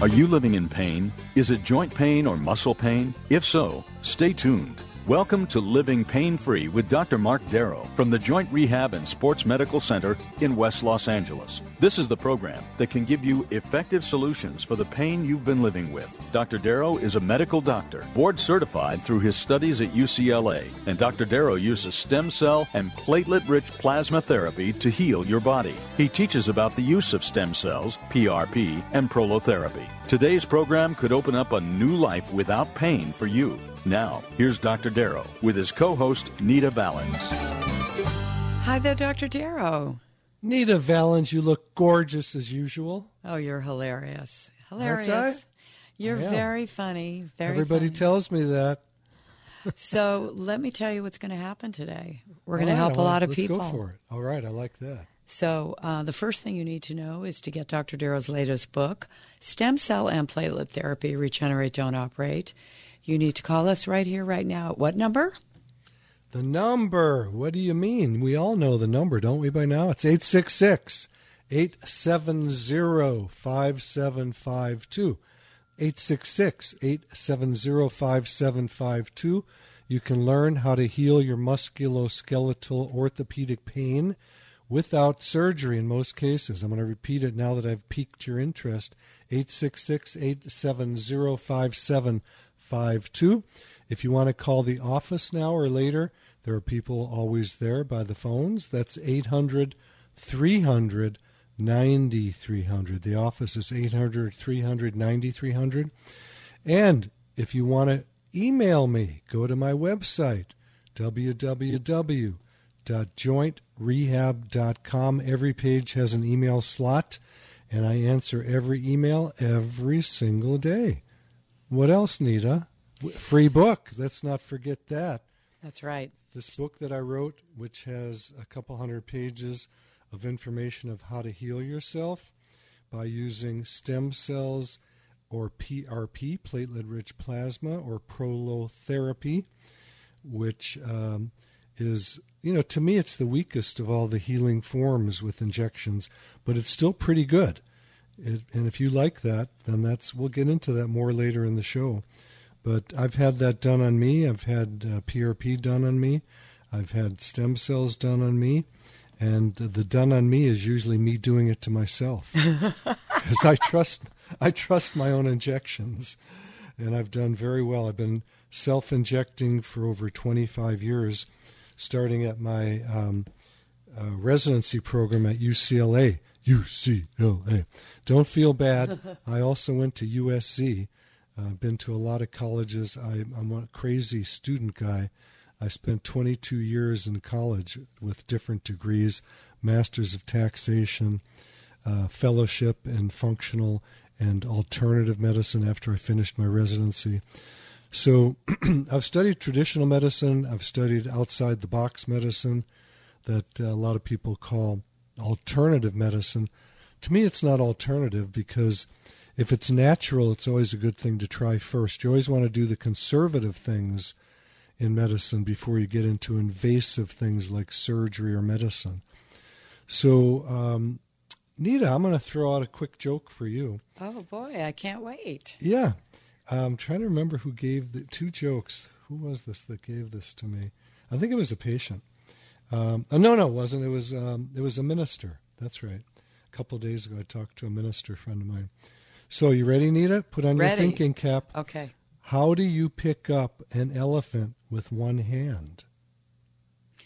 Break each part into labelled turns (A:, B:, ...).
A: Are you living in pain? Is it joint pain or muscle pain? If so, stay tuned. Welcome to Living Pain Free with Dr. Marc Darrow from the Joint Rehab and Sports Medical Center in West Los Angeles. This is the program that can give you effective solutions for the pain you've been living with. Dr. Darrow is a medical doctor, board certified through his studies at UCLA, and Dr. Darrow uses stem cell and platelet rich plasma therapy to heal your body. He teaches about the use of stem cells, PRP, and prolotherapy. Today's program could open up a new life without pain for you. Now, here's Dr. Darrow with his co host, Nita Vallens.
B: Hi there, Dr. Darrow.
C: Nita Vallens, you look gorgeous as usual.
B: Oh, you're hilarious. Hilarious.
C: Aren't I?
B: You're
C: I
B: very funny. Very
C: Everybody
B: funny.
C: tells me that.
B: so let me tell you what's going to happen today. We're going to help
C: I
B: a
C: wanna-
B: lot of
C: let's
B: people.
C: go for it. All right, I like that.
B: So uh, the first thing you need to know is to get Dr. Darrow's latest book, Stem Cell and Platelet Therapy, Regenerate, Don't Operate. You need to call us right here, right now. At what number?
C: The number. What do you mean? We all know the number, don't we, by now? It's 866 870 5752. 866 870 5752. You can learn how to heal your musculoskeletal orthopedic pain without surgery in most cases. I'm going to repeat it now that I've piqued your interest. 866 870 5752. If you want to call the office now or later, there are people always there by the phones. That's 800 300 9300. The office is 800 300 9300. And if you want to email me, go to my website, www.jointrehab.com. Every page has an email slot, and I answer every email every single day. What else, Nita? Free book. Let's not forget that.
B: That's right.
C: This book that I wrote, which has a couple hundred pages of information of how to heal yourself by using stem cells or PRP, platelet rich plasma, or prolotherapy, which um, is, you know, to me, it's the weakest of all the healing forms with injections, but it's still pretty good. It, and if you like that, then that's, we'll get into that more later in the show. But I've had that done on me. I've had uh, PRP done on me. I've had stem cells done on me. And the done on me is usually me doing it to myself. Because I trust, I trust my own injections. And I've done very well. I've been self injecting for over 25 years, starting at my um, uh, residency program at UCLA. UCLA. Don't feel bad. I also went to USC. I've uh, been to a lot of colleges. I, I'm a crazy student guy. I spent 22 years in college with different degrees Masters of Taxation, uh, Fellowship in Functional and Alternative Medicine after I finished my residency. So I've studied traditional medicine, I've studied outside the box medicine that uh, a lot of people call alternative medicine. To me, it's not alternative because if it's natural, it's always a good thing to try first. You always want to do the conservative things in medicine before you get into invasive things like surgery or medicine. So, um, Nita, I'm going to throw out a quick joke for you.
B: Oh, boy, I can't wait.
C: Yeah. I'm trying to remember who gave the two jokes. Who was this that gave this to me? I think it was a patient. Um, oh, no, no, it wasn't. It was um, it was a minister. That's right. A couple of days ago, I talked to a minister friend of mine. So, you ready, Nita? Put on
B: Ready.
C: your thinking cap.
B: Okay.
C: How do you pick up an elephant with one hand?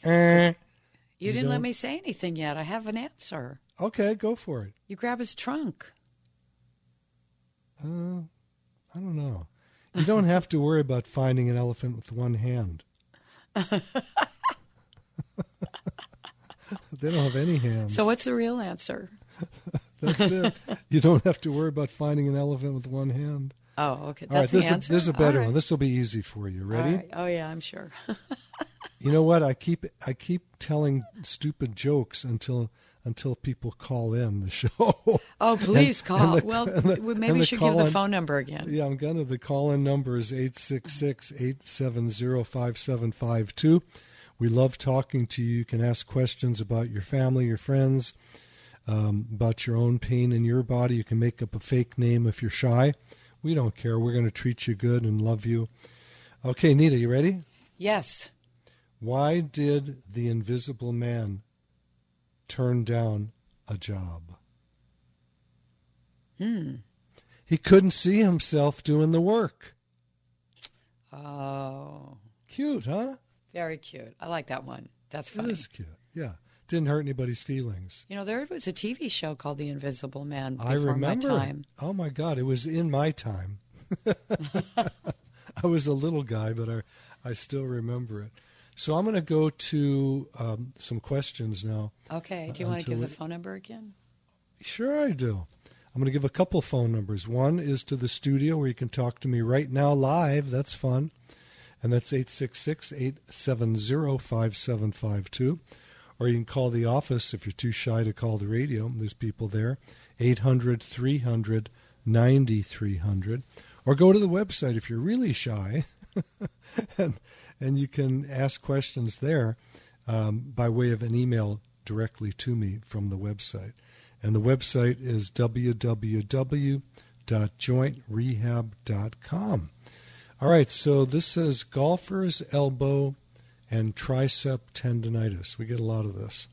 C: Eh.
B: You,
C: You
B: didn't let
C: don't-
B: me say anything yet. I have an answer.
C: Okay, go for it.
B: You grab his trunk.
C: Uh, I don't know. You don't have to worry about finding an elephant with one hand. they don't have any hands.
B: So, what's the real answer?
C: That's it. you don't have to worry about finding an elephant with one hand.
B: Oh, okay. That's
C: All right,
B: the
C: this. Is, this is a better
B: right.
C: one. This will be easy for you. Ready?
B: Right. Oh yeah, I'm sure.
C: You know what? I keep I keep telling stupid jokes until until people call in the show.
B: Oh, please
C: And-
B: call.
C: and the-
B: well,
C: the-
B: we- maybe we should give the phone number again.
C: Yeah, I'm gonna. The call-in number is 866-870-5752. We love talking to you. You can ask questions about your family, your friends, um, about your own pain in your body. You can make up a fake name if you're shy. We don't care. We're going to treat you good and love you. Okay, Nita, you ready?
B: Yes.
C: Why did the Invisible Man turn down a job?
B: Hmm.
C: He couldn't see himself doing the work.
B: Oh,
C: Cute, huh?
B: very cute. I like that one. That's funny.
C: is cute. Yeah. Didn't hurt anybody's feelings.
B: You know, there was a TV show called The Invisible Man before
C: I remember.
B: my time.
C: Oh my God, it was in my time. I was a little guy, but I, I still remember it. So I'm going to go to um, some questions now.
B: Okay. Do you
C: Uh,
B: want to give
C: until
B: the phone number again?
C: Sure, I do. I'm going to give a couple phone numbers. One is to the studio where you can talk to me right now live. That's fun. And that's 866 870 5752. Or you can call the office if you're too shy to call the radio. There's people there. 800 300 9300. Or go to the website if you're really shy. and, and you can ask questions there um, by way of an email directly to me from the website. And the website is www.jointrehab.com. All right, so this says golfer's elbow and tricep tendonitis. We get a lot of this.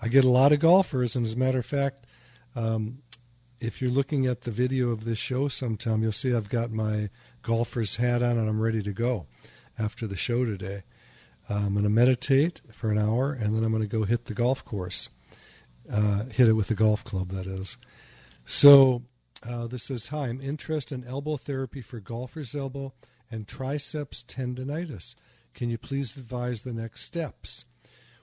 C: I get a lot of golfers, and as a matter of fact, um, if you're looking at the video of this show sometime, you'll see I've got my golfer's hat on and I'm ready to go after the show today. Uh, I'm going to meditate for an hour and then I'm going to go hit the golf course. Uh, hit it with a golf club, that is. So uh, this says, Hi, I'm interested in elbow therapy for golfer's elbow and triceps tendonitis. Can you please advise the next steps?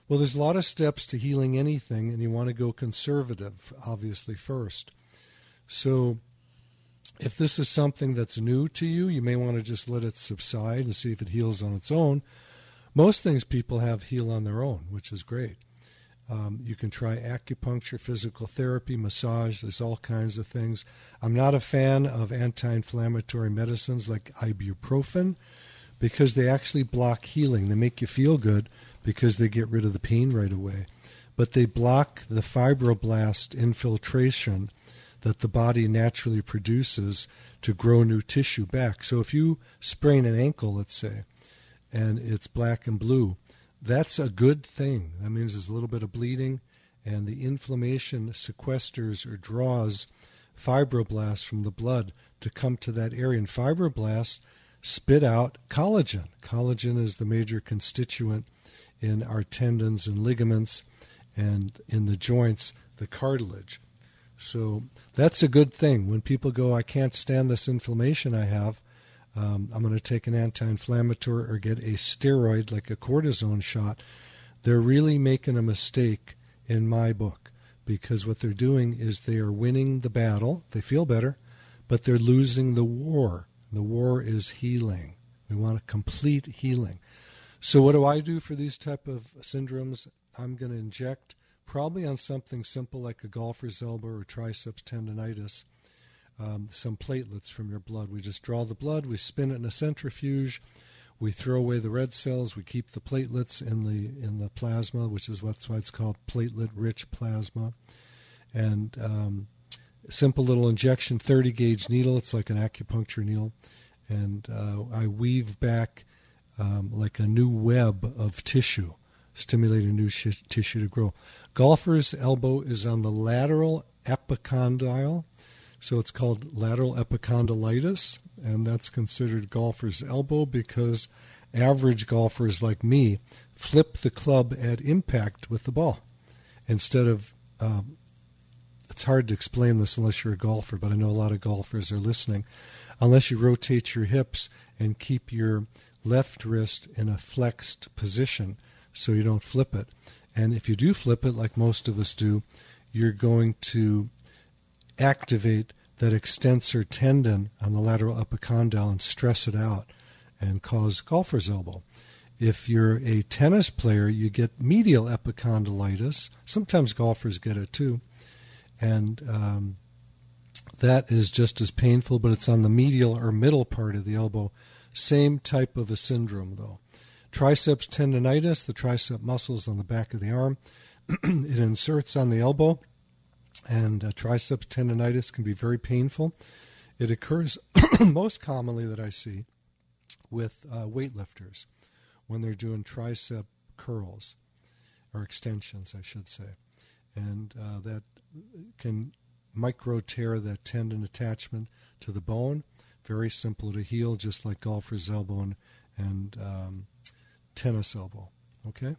C: Well, there's a lot of steps to healing anything, and you want to go conservative, obviously, first. So, if this is something that's new to you, you may want to just let it subside and see if it heals on its own. Most things people have heal on their own, which is great. Um, you can try acupuncture, physical therapy, massage. There's all kinds of things. I'm not a fan of anti inflammatory medicines like ibuprofen because they actually block healing. They make you feel good because they get rid of the pain right away. But they block the fibroblast infiltration that the body naturally produces to grow new tissue back. So if you sprain an ankle, let's say, and it's black and blue, that's a good thing. That means there's a little bit of bleeding, and the inflammation sequesters or draws fibroblasts from the blood to come to that area. And fibroblasts spit out collagen. Collagen is the major constituent in our tendons and ligaments and in the joints, the cartilage. So that's a good thing. When people go, I can't stand this inflammation I have, um, I'm going to take an anti inflammatory or get a steroid like a cortisone shot, they're really making a mistake in my book because what they're doing is they are winning the battle. They feel better, but they're losing the war. The war is healing. We want a complete healing. So what do I do for these type of syndromes? I'm going to inject probably on something simple like a golfer's elbow or triceps tendonitis um, some platelets from your blood. We just draw the blood, we spin it in a centrifuge, we throw away the red cells, we keep the platelets in the in the plasma, which is what's why it's called platelet-rich plasma, and um, simple little injection, 30 gauge needle. It's like an acupuncture needle, and uh, I weave back um, like a new web of tissue, stimulating new sh- tissue to grow. Golfer's elbow is on the lateral epicondyle. So it's called lateral epicondylitis, and that's considered golfer's elbow because average golfers like me flip the club at impact with the ball instead of. Um, it's hard to explain this unless you're a golfer, but I know a lot of golfers are listening. Unless you rotate your hips and keep your left wrist in a flexed position so you don't flip it. And if you do flip it, like most of us do, you're going to activate that extensor tendon on the lateral epicondyle and stress it out and cause golfer's elbow. If you're a tennis player, you get medial epicondylitis. Sometimes golfers get it too. And um, that is just as painful, but it's on the medial or middle part of the elbow. Same type of a syndrome, though. Triceps tendonitis, the tricep muscles on the back of the arm, it inserts on the elbow, and uh, triceps tendonitis can be very painful. It occurs most commonly that I see with uh, weightlifters when they're doing tricep curls or extensions, I should say. And uh, that can micro tear that tendon attachment to the bone. Very simple to heal, just like golfer's elbow and, and um, tennis elbow. Okay?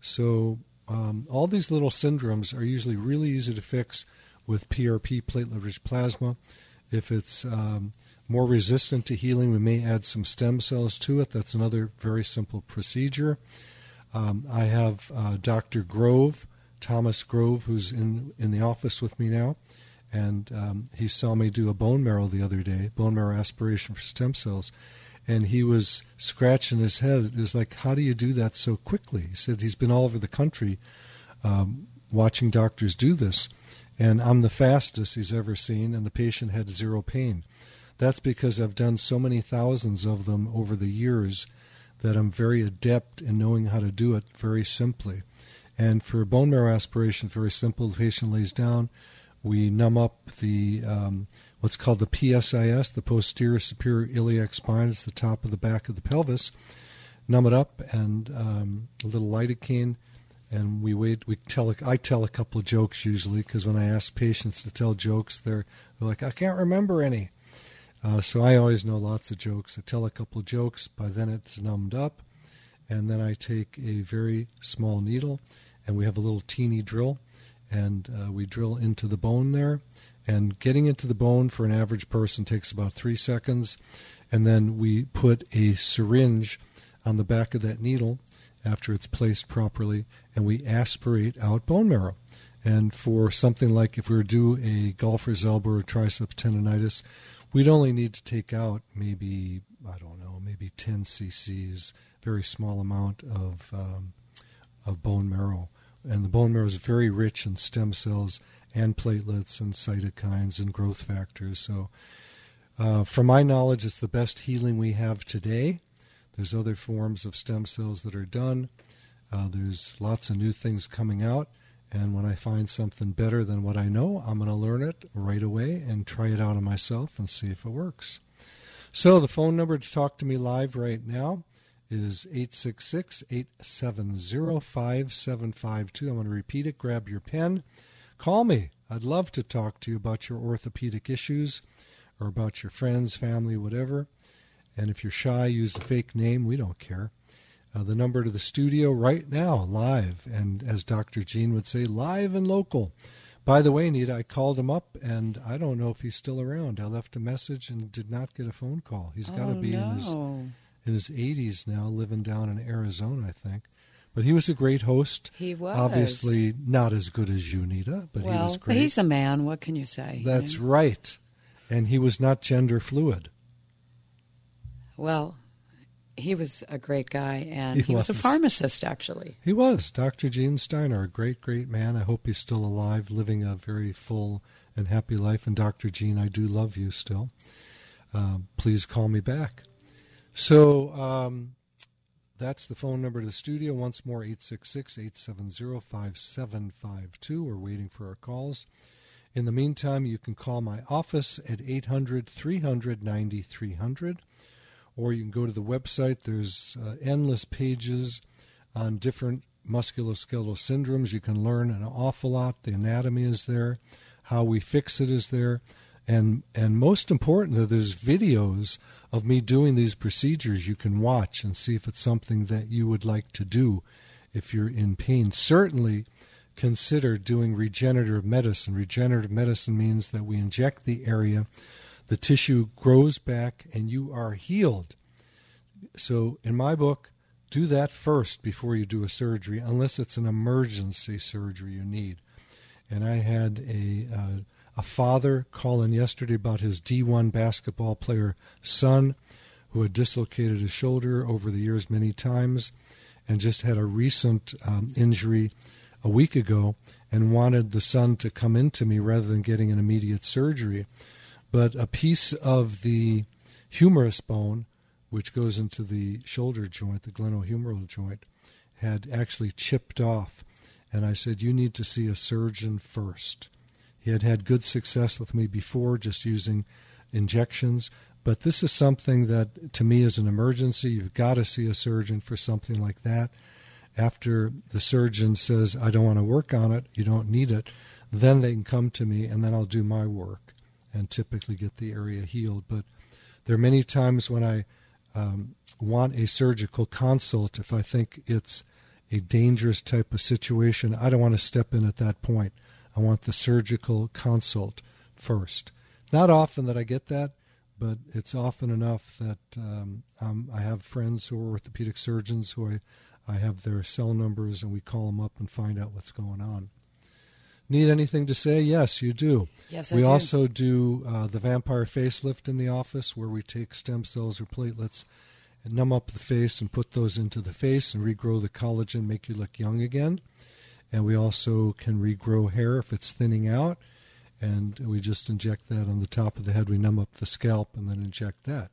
C: So, um, all these little syndromes are usually really easy to fix with PRP, platelet rich plasma. If it's um, more resistant to healing, we may add some stem cells to it. That's another very simple procedure. Um, I have uh, Dr. Grove, Thomas Grove, who's in, in the office with me now, and um, he saw me do a bone marrow the other day, bone marrow aspiration for stem cells. And he was scratching his head. It was like, how do you do that so quickly? He said he's been all over the country um, watching doctors do this. And I'm the fastest he's ever seen, and the patient had zero pain. That's because I've done so many thousands of them over the years that I'm very adept in knowing how to do it very simply. And for bone marrow aspiration, very simple. The patient lays down. We numb up the um, what's called the PSIS, the posterior superior iliac spine. It's the top of the back of the pelvis. Numb it up and um, a little lidocaine, and we wait. We tell. I tell a couple of jokes usually because when I ask patients to tell jokes, they're, they're like, "I can't remember any." Uh, so I always know lots of jokes. I tell a couple of jokes. By then it's numbed up. And then I take a very small needle and we have a little teeny drill and uh, we drill into the bone there. And getting into the bone for an average person takes about three seconds. And then we put a syringe on the back of that needle after it's placed properly and we aspirate out bone marrow. And for something like if we were to do a golfer's elbow or triceps tendonitis, we'd only need to take out maybe I don't know, maybe 10 cc's, very small amount of um, of bone marrow, and the bone marrow is very rich in stem cells and platelets and cytokines and growth factors. So, uh, from my knowledge, it's the best healing we have today. There's other forms of stem cells that are done. Uh, there's lots of new things coming out. And when I find something better than what I know, I'm going to learn it right away and try it out on myself and see if it works. So the phone number to talk to me live right now is 866 870 5752. I'm going to repeat it. Grab your pen. Call me. I'd love to talk to you about your orthopedic issues or about your friends, family, whatever. And if you're shy, use a fake name. We don't care uh, the number to the studio right now, live, and as Dr. Gene would say, live and local. By the way, Nita, I called him up, and I don't know if he's still around. I left a message and did not get a phone call. He's got to
B: oh,
C: be
B: no.
C: in his in his 80s now, living down in Arizona, I think. But he was a great host.
B: He was
C: obviously not as good as you, Nita, but
B: well,
C: he was great.
B: he's a man. What can you say?
C: That's
B: you know?
C: right, and he was not gender fluid.
B: Well, he was a great guy, and
C: He
B: he, was. a pharmacist, actually.
C: He was Dr. Gene Steiner, a great, great man. I hope he's still alive, living a very full and happy life. And Dr. Gene, I do love you still. Um, please call me back. So um, that's the phone number to the studio. Once more, 866 870 5752. We're waiting for our calls. In the meantime, you can call my office at 800 300 9300 or you can go to the website. There's uh, endless pages on different musculoskeletal syndromes. You can learn an awful lot. The anatomy is there, how we fix it is there, and and most importantly, there's videos of me doing these procedures you can watch and see if it's something that you would like to do if you're in pain. Certainly consider doing regenerative medicine. Regenerative medicine means that we inject the area the tissue grows back and you are healed. So, in my book, do that first before you do a surgery, unless it's an emergency surgery you need. And I had a uh, a father call in yesterday about his D1 basketball player son who had dislocated his shoulder over the years many times and just had a recent um, injury a week ago and wanted the son to come into me rather than getting an immediate surgery. But a piece of the humerus bone, which goes into the shoulder joint, the glenohumeral joint, had actually chipped off. And I said, You need to see a surgeon first. He had had good success with me before, just using injections. But this is something that, to me, is an emergency. You've got to see a surgeon for something like that. After the surgeon says, I don't want to work on it, you don't need it, then they can come to me and then I'll do my work and typically get the area healed. But there are many times when I um, want a surgical consult if I think it's a dangerous type of situation. I don't want to step in at that point. I want the surgical consult first. Not often that I get that, but it's often enough that um, um, I have friends who are orthopedic surgeons who I, I have their cell numbers and we call them up and find out what's going on. Nita anything to say? Yes, you do.
B: Yes,
C: I we
B: do.
C: also do uh, the vampire facelift in the office where we take stem cells or platelets and numb up the face and put those into the face and regrow the collagen, make you look young again. And we also can regrow hair if it's thinning out. And we just inject that on the top of the head. We numb up the scalp and then inject that.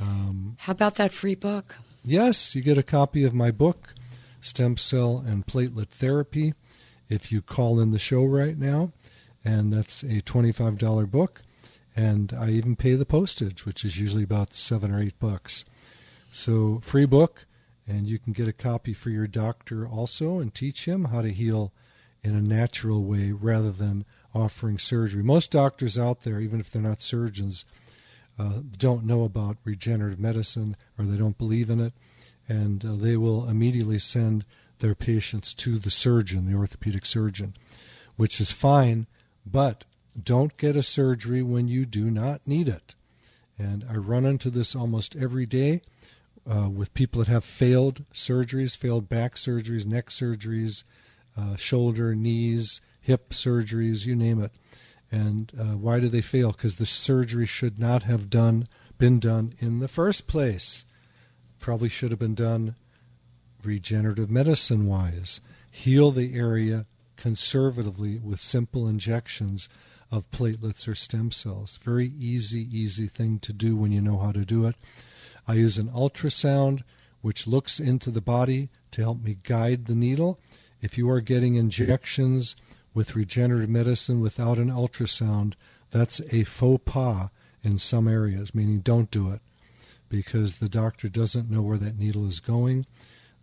B: Um, How about that free book?
C: Yes, you get a copy of my book, Stem Cell and Platelet Therapy if you call in the show right now, and that's a $25 book. And I even pay the postage, which is usually about seven or eight bucks. So, free book, and you can get a copy for your doctor also and teach him how to heal in a natural way rather than offering surgery. Most doctors out there, even if they're not surgeons, uh, don't know about regenerative medicine or they don't believe in it, and uh, they will immediately send their patients to the surgeon, the orthopedic surgeon, which is fine, but don't get a surgery when you do not need it. And I run into this almost every day uh, with people that have failed surgeries, failed back surgeries, neck surgeries, uh, shoulder, knees, hip surgeries, you name it. And uh, why do they fail? Because the surgery should not have done been done in the first place. Probably should have been done regenerative medicine wise. Heal the area conservatively with simple injections of platelets or stem cells. Very easy, easy thing to do when you know how to do it. I use an ultrasound which looks into the body to help me guide the needle. If you are getting injections with regenerative medicine without an ultrasound, that's a faux pas in some areas, meaning don't do it because the doctor doesn't know where that needle is going.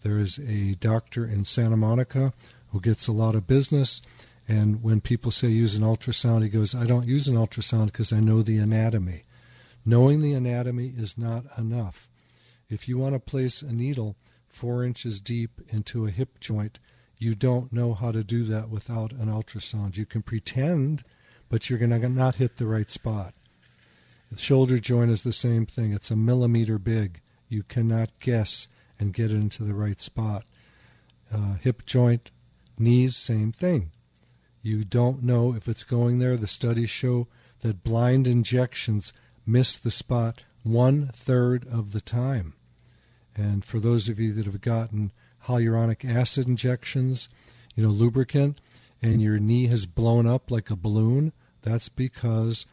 C: There is a doctor in Santa Monica who gets a lot of business. And when people say use an ultrasound, he goes, I don't use an ultrasound because I know the anatomy. Knowing the anatomy is not enough. If you want to place a needle four inches deep into a hip joint, you don't know how to do that without an ultrasound. You can pretend, but you're going to not hit the right spot. The shoulder joint is the same thing. It's a millimeter big. You cannot guess and get it into the right spot. Uh, hip joint, knees, same thing. You don't know if it's going there. The studies show that blind injections miss the spot one third of the time. And for those of you that have gotten hyaluronic acid injections, you know, lubricant, and your knee has blown up like a balloon, that's because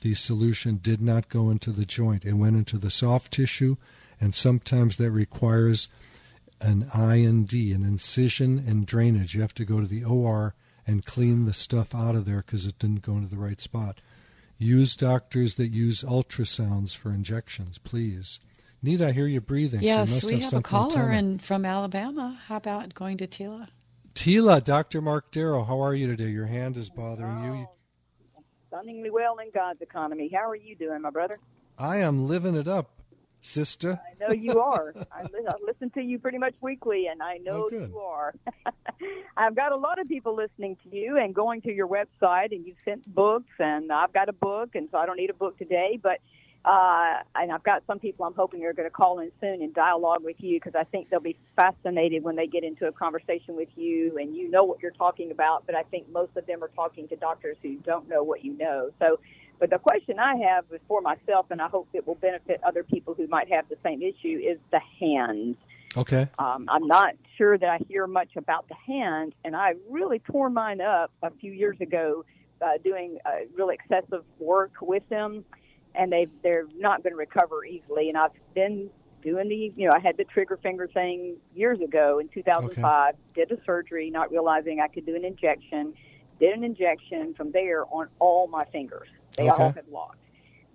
C: the solution did not go into the joint. It went into the soft tissue and sometimes that requires an IND, an incision and drainage. You have to go to the OR and clean the stuff out of there because it didn't go into the right spot. Use doctors that use ultrasounds for injections, please. Nita I hear you breathing?
B: Yes,
C: so
B: we have,
C: have
B: a caller in from Alabama. How about going to Tila?
C: Tila, Dr. Marc Darrow, how are you today? Your hand is bothering you.
D: Stunningly well in God's economy. How are you doing, my brother?
C: I am living it up sister.
D: I know you are. I, li- I listen to you pretty much weekly, and I know
C: oh,
D: you are. I've got a lot of people listening to you and going to your website, and you've sent books, and I've got a book, and so I don't need a book today. But Uh, and I've got some people I'm hoping are going to call in soon and dialogue with you because I think they'll be fascinated when they get into a conversation with you and you know what you're talking about. But I think most of them are talking to doctors who don't know what you know. So, but the question I have is for myself, and I hope it will benefit other people who might have the same issue, is the hands.
C: Okay.
D: Um, I'm not sure that I hear much about the hands, and I really tore mine up a few years ago uh, doing uh, really excessive work with them and they they're not going to recover easily. And I've been doing the you know I had the trigger finger thing years ago in 2005. Okay. Did a surgery, not realizing I could do an injection. Did an injection from there on all my fingers. They okay. all have locked.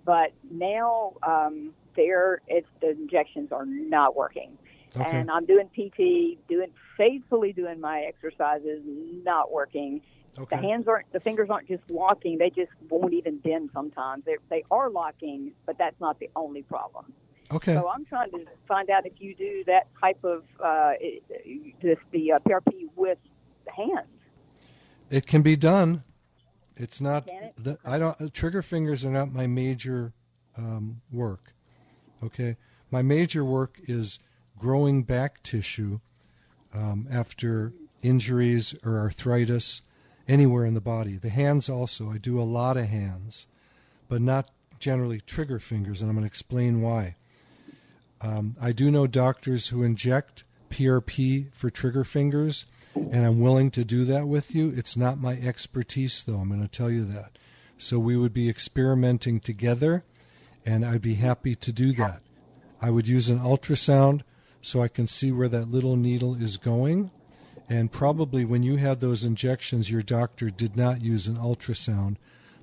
D: But now um, there, it's the injections are not working. Okay. And I'm doing PT, doing faithfully doing my exercises, not working. Okay. The hands aren't, the fingers aren't just locking; they just won't even bend. Sometimes they they are locking, but that's not the only problem.
C: Okay.
D: So I'm trying to find out if you do that type of uh, this the uh, PRP with the hands.
C: It can be done. It's not. The, I don't. Trigger fingers are not my major um, work. Okay. My major work is growing back tissue um, after injuries or arthritis anywhere in the body. The hands also, I do a lot of hands, but not generally trigger fingers, and I'm going to explain why. Um, I do know doctors who inject PRP for trigger fingers, and I'm willing to do that with you. It's not my expertise, though, I'm going to tell you that. So we would be experimenting together, and I'd be happy to do that. I would use an ultrasound so I can see where that little needle is going and probably when you had those injections, your doctor did not use an ultrasound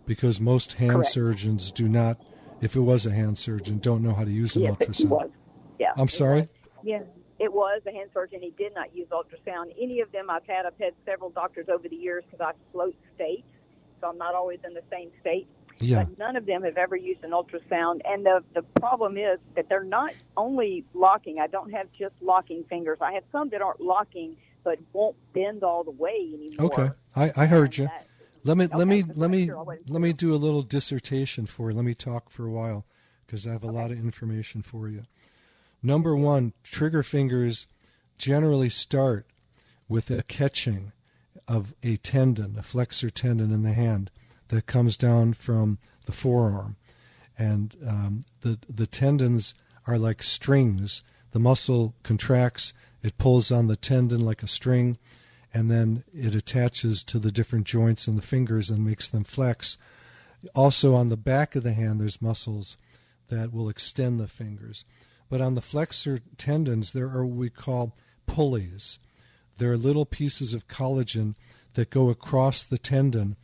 C: because most hand
D: Correct.
C: surgeons do not, if it was a hand surgeon, don't know how to use an
D: yes,
C: ultrasound. It
D: was. Yeah.
C: I'm sorry?
D: Yes, it was a hand surgeon. He did not use ultrasound. Any of them I've had, I've had several doctors over the years because I float states, so I'm not always in the same state.
C: Yeah.
D: But none of them have ever used an ultrasound. And the, the problem is that they're not only locking. I don't have just locking fingers. I have some that aren't locking – but won't bend all the way anymore.
C: Okay, I, I heard you. That, let me okay, let me let me let me do a little dissertation for you. Let me talk for a while because I have a okay. lot of information for you. Number one, trigger fingers generally start with a catching of a tendon, a flexor tendon in the hand that comes down from the forearm, and um, the the tendons are like strings. The muscle contracts it pulls on the tendon like a string, and then it attaches to the different joints in the fingers and makes them flex. Also, on the back of the hand, there's muscles that will extend the fingers. But on the flexor tendons, there are what we call pulleys. There are little pieces of collagen that go across the tendon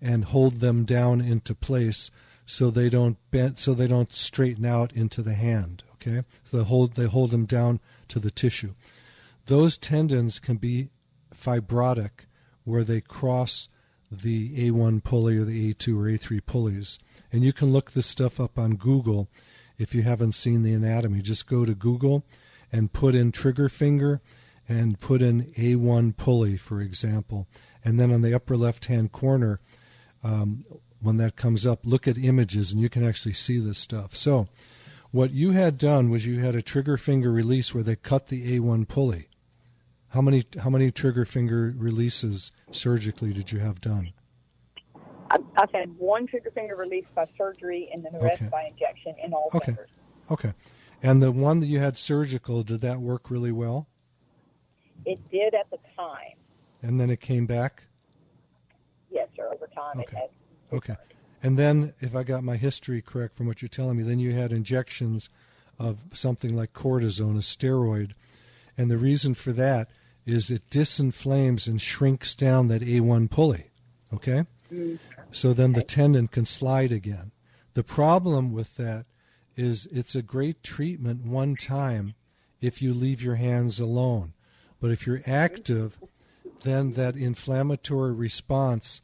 C: and hold them down into place so they don't bend so they don't straighten out into the hand okay so they hold they hold them down to the tissue those tendons can be fibrotic where they cross the A1 pulley or the A2 or A3 pulleys. And you can look this stuff up on Google if you haven't seen the anatomy. Just go to Google and put in trigger finger and put in A1 pulley, for example. And then on the upper left hand corner, um, when that comes up, look at images and you can actually see this stuff. So, what you had done was you had a trigger finger release where they cut the A1 pulley. How many how many trigger finger releases surgically did you have done?
D: I've had one trigger finger released by surgery, and then the rest okay. by injection in all
C: okay.
D: fingers.
C: Okay. And the one that you had surgical, did that work really well?
D: It did at the time.
C: And then it came back.
D: Yes, sir. Over time,
C: okay.
D: it had.
C: Okay. And then, if I got my history correct from what you're telling me, then you had injections of something like cortisone, a steroid. And the reason for that is it disinflames and shrinks down that A1 pulley. Okay? Mm. So then the tendon can slide again. The problem with that is it's a great treatment one time if you leave your hands alone. But if you're active, then that inflammatory response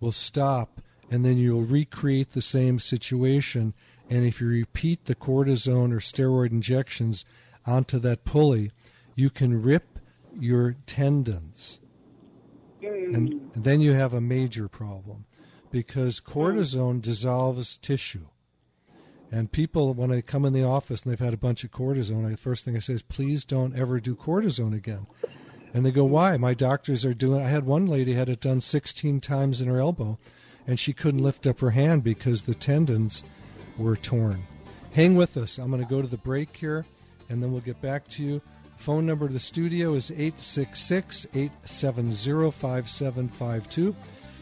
C: will stop and then you'll recreate the same situation. And if you repeat the cortisone or steroid injections onto that pulley, you can rip your tendons. And then you have a major problem because hmm. cortisone dissolves tissue. And people, when they come in the office and they've had a bunch of cortisone, the first thing I say is, please don't ever do cortisone again. And they go, hmm. why? My doctors are doing. I had one lady had it done 16 times in her elbow, and she couldn't lift up her hand because the tendons were torn. Hang with us. I'm going to go to the break here, and then we'll get back to you. Phone number to the studio is 866 870 5752.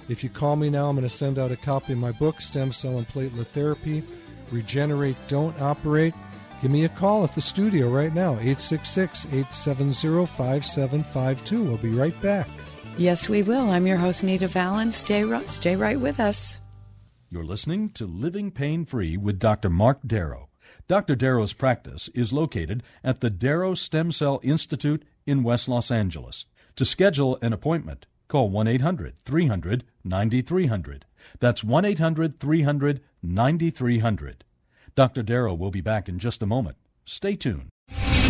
C: If you call me now, I'm going to send out a copy of my book, Stem Cell and Platelet Therapy Regenerate, Don't Operate. Give me a call at the studio right now, 866 870 5752. We'll be right back.
B: Yes, we will. I'm your host, Nita Vallens. Stay, stay right with us.
A: You're listening to Living Pain Free with Dr. Marc Darrow. Dr. Darrow's practice is located at the Darrow Stem Cell Institute in West Los Angeles. To schedule an appointment, call 1 800 300 9300. That's 1 800 300 9300. Dr. Darrow will be back in just a moment. Stay tuned.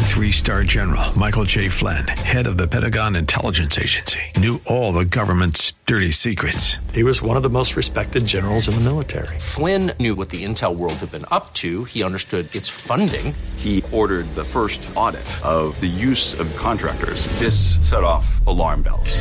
E: Three star general Michael J. Flynn, head of the Pentagon Intelligence Agency, knew all the government's dirty secrets.
F: He was one of the most respected generals in the military.
G: Flynn knew what the intel world had been up to, he understood its funding.
H: He ordered the first audit of the use of contractors. This set off alarm bells.